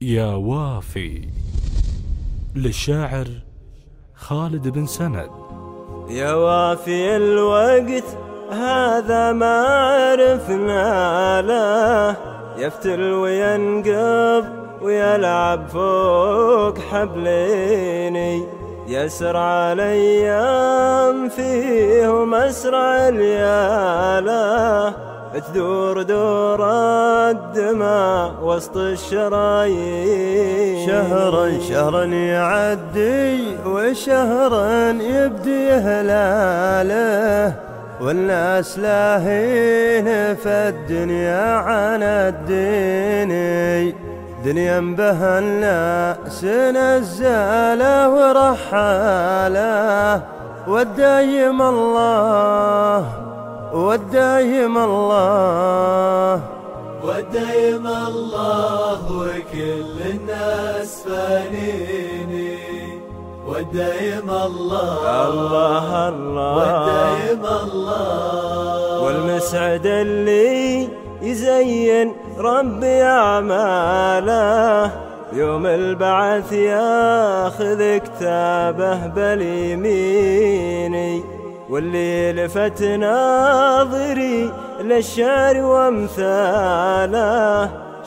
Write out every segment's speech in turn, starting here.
يا وافي للشاعر خالد بن سند. يا وافي الوقت هذا ما عرفنا له. يفتل وينقض ويلعب فوق حبليني. يسرع الأيام فيه مسرع اللياله تدور دور الدماء وسط الشرايين. شهرا شهرا يعدي وشهرا يبدي هلاله. والناس لاهين في الدنيا عن الدين. دنيا بها الناس نزاله ورحاله. والدايم الله والدايم الله. والدايم الله وكل الناس فانيني. والدايم الله. الله الله. والدايم الله. والمسعد اللي يزين ربي أعماله. يوم البعث ياخذ كتابه باليميني. واللي لفت ناظري للشعر وامثاله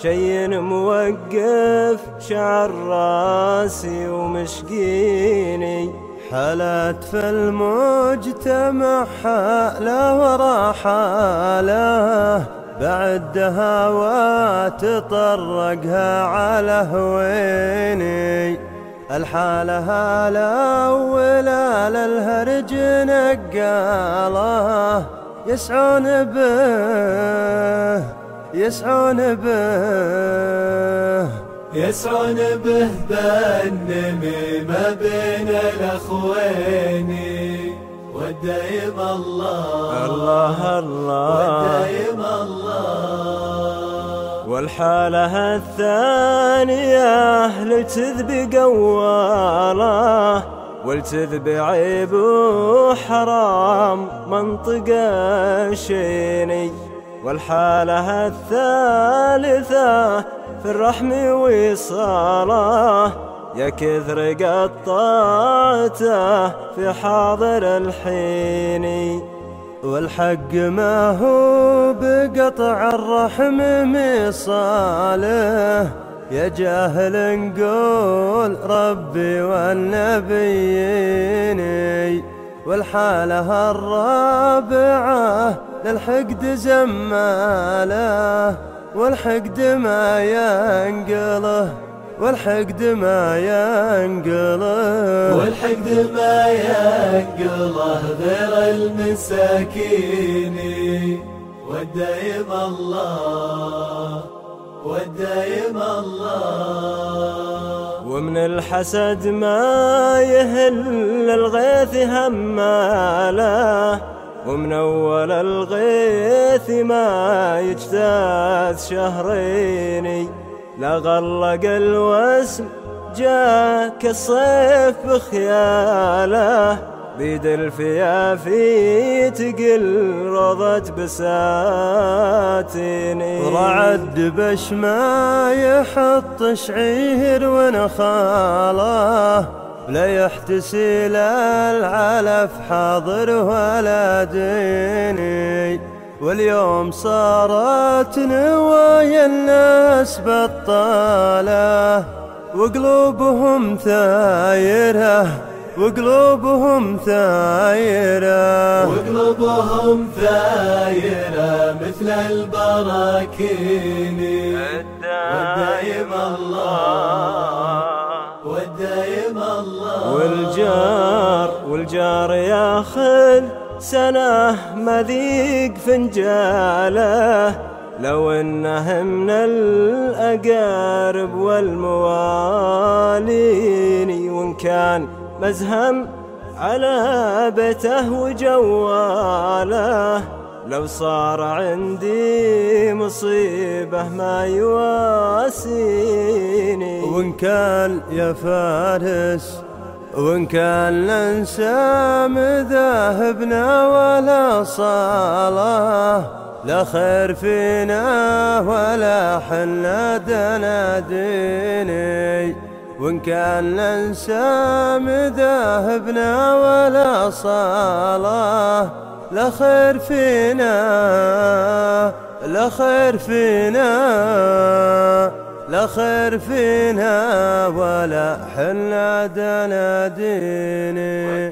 شي موقف شعر راسي ومشقيني. حالات في المجتمع حالة ورحاله بعد دهوات طرقها على هويني. الحالة هالة ولا للهرج نقاله. يسعون به يسعون به. يسعون به بالنميمة بين الأخوين. والدايم الله الله الله. والدايم الله. والحالة الثانية لتذب قواله والتذب عيب وحرام منطق الشيني والحالة الثالثة في الرحم وصاله يا كثر قطعته في حاضر الحين والحق ما هو بقطع الرحم مصاله يا جاهل نقول ربي والنبيين والحالة الرابعة للحقد زماله والحقد ما ينقله. والحقد ما ينقله والحقد ما ينقله غير المساكين. والدايم الله والدايم الله. ومن الحسد ما يهل الغيث هماله ومن أول الغيث ما يجتاز شهرين. لا غلق الوسم جاك الصيف بخياله. بيد الفيافي تقل رضت بساتيني. ورعد بش ما يحط شعير ونخاله. لا يحتسي العلف حاضر ولا ديني. واليوم صارت نوايا الناس بطالة وقلوبهم ثايرة وقلوبهم ثايرة. وقلوبهم ثايرة مثل البراكين. والدايم الله والدايم الله. والجار والجار ياخذ سنة مذيق فنجالة لو إنه من الأقارب والموالين وإن كان مزهم على بيته وجواله لو صار عندي مصيبة ما يواسيني. وإن كان يا فارس وإن كان ننسى مذاهبنا ولا صلاة لا خير فينا ولا حنا دنا ديني. وإن كان ننسى مذاهبنا ولا صلاة لا خير فينا لا خير فينا. لا خير فينا ولا حنا دنا ديني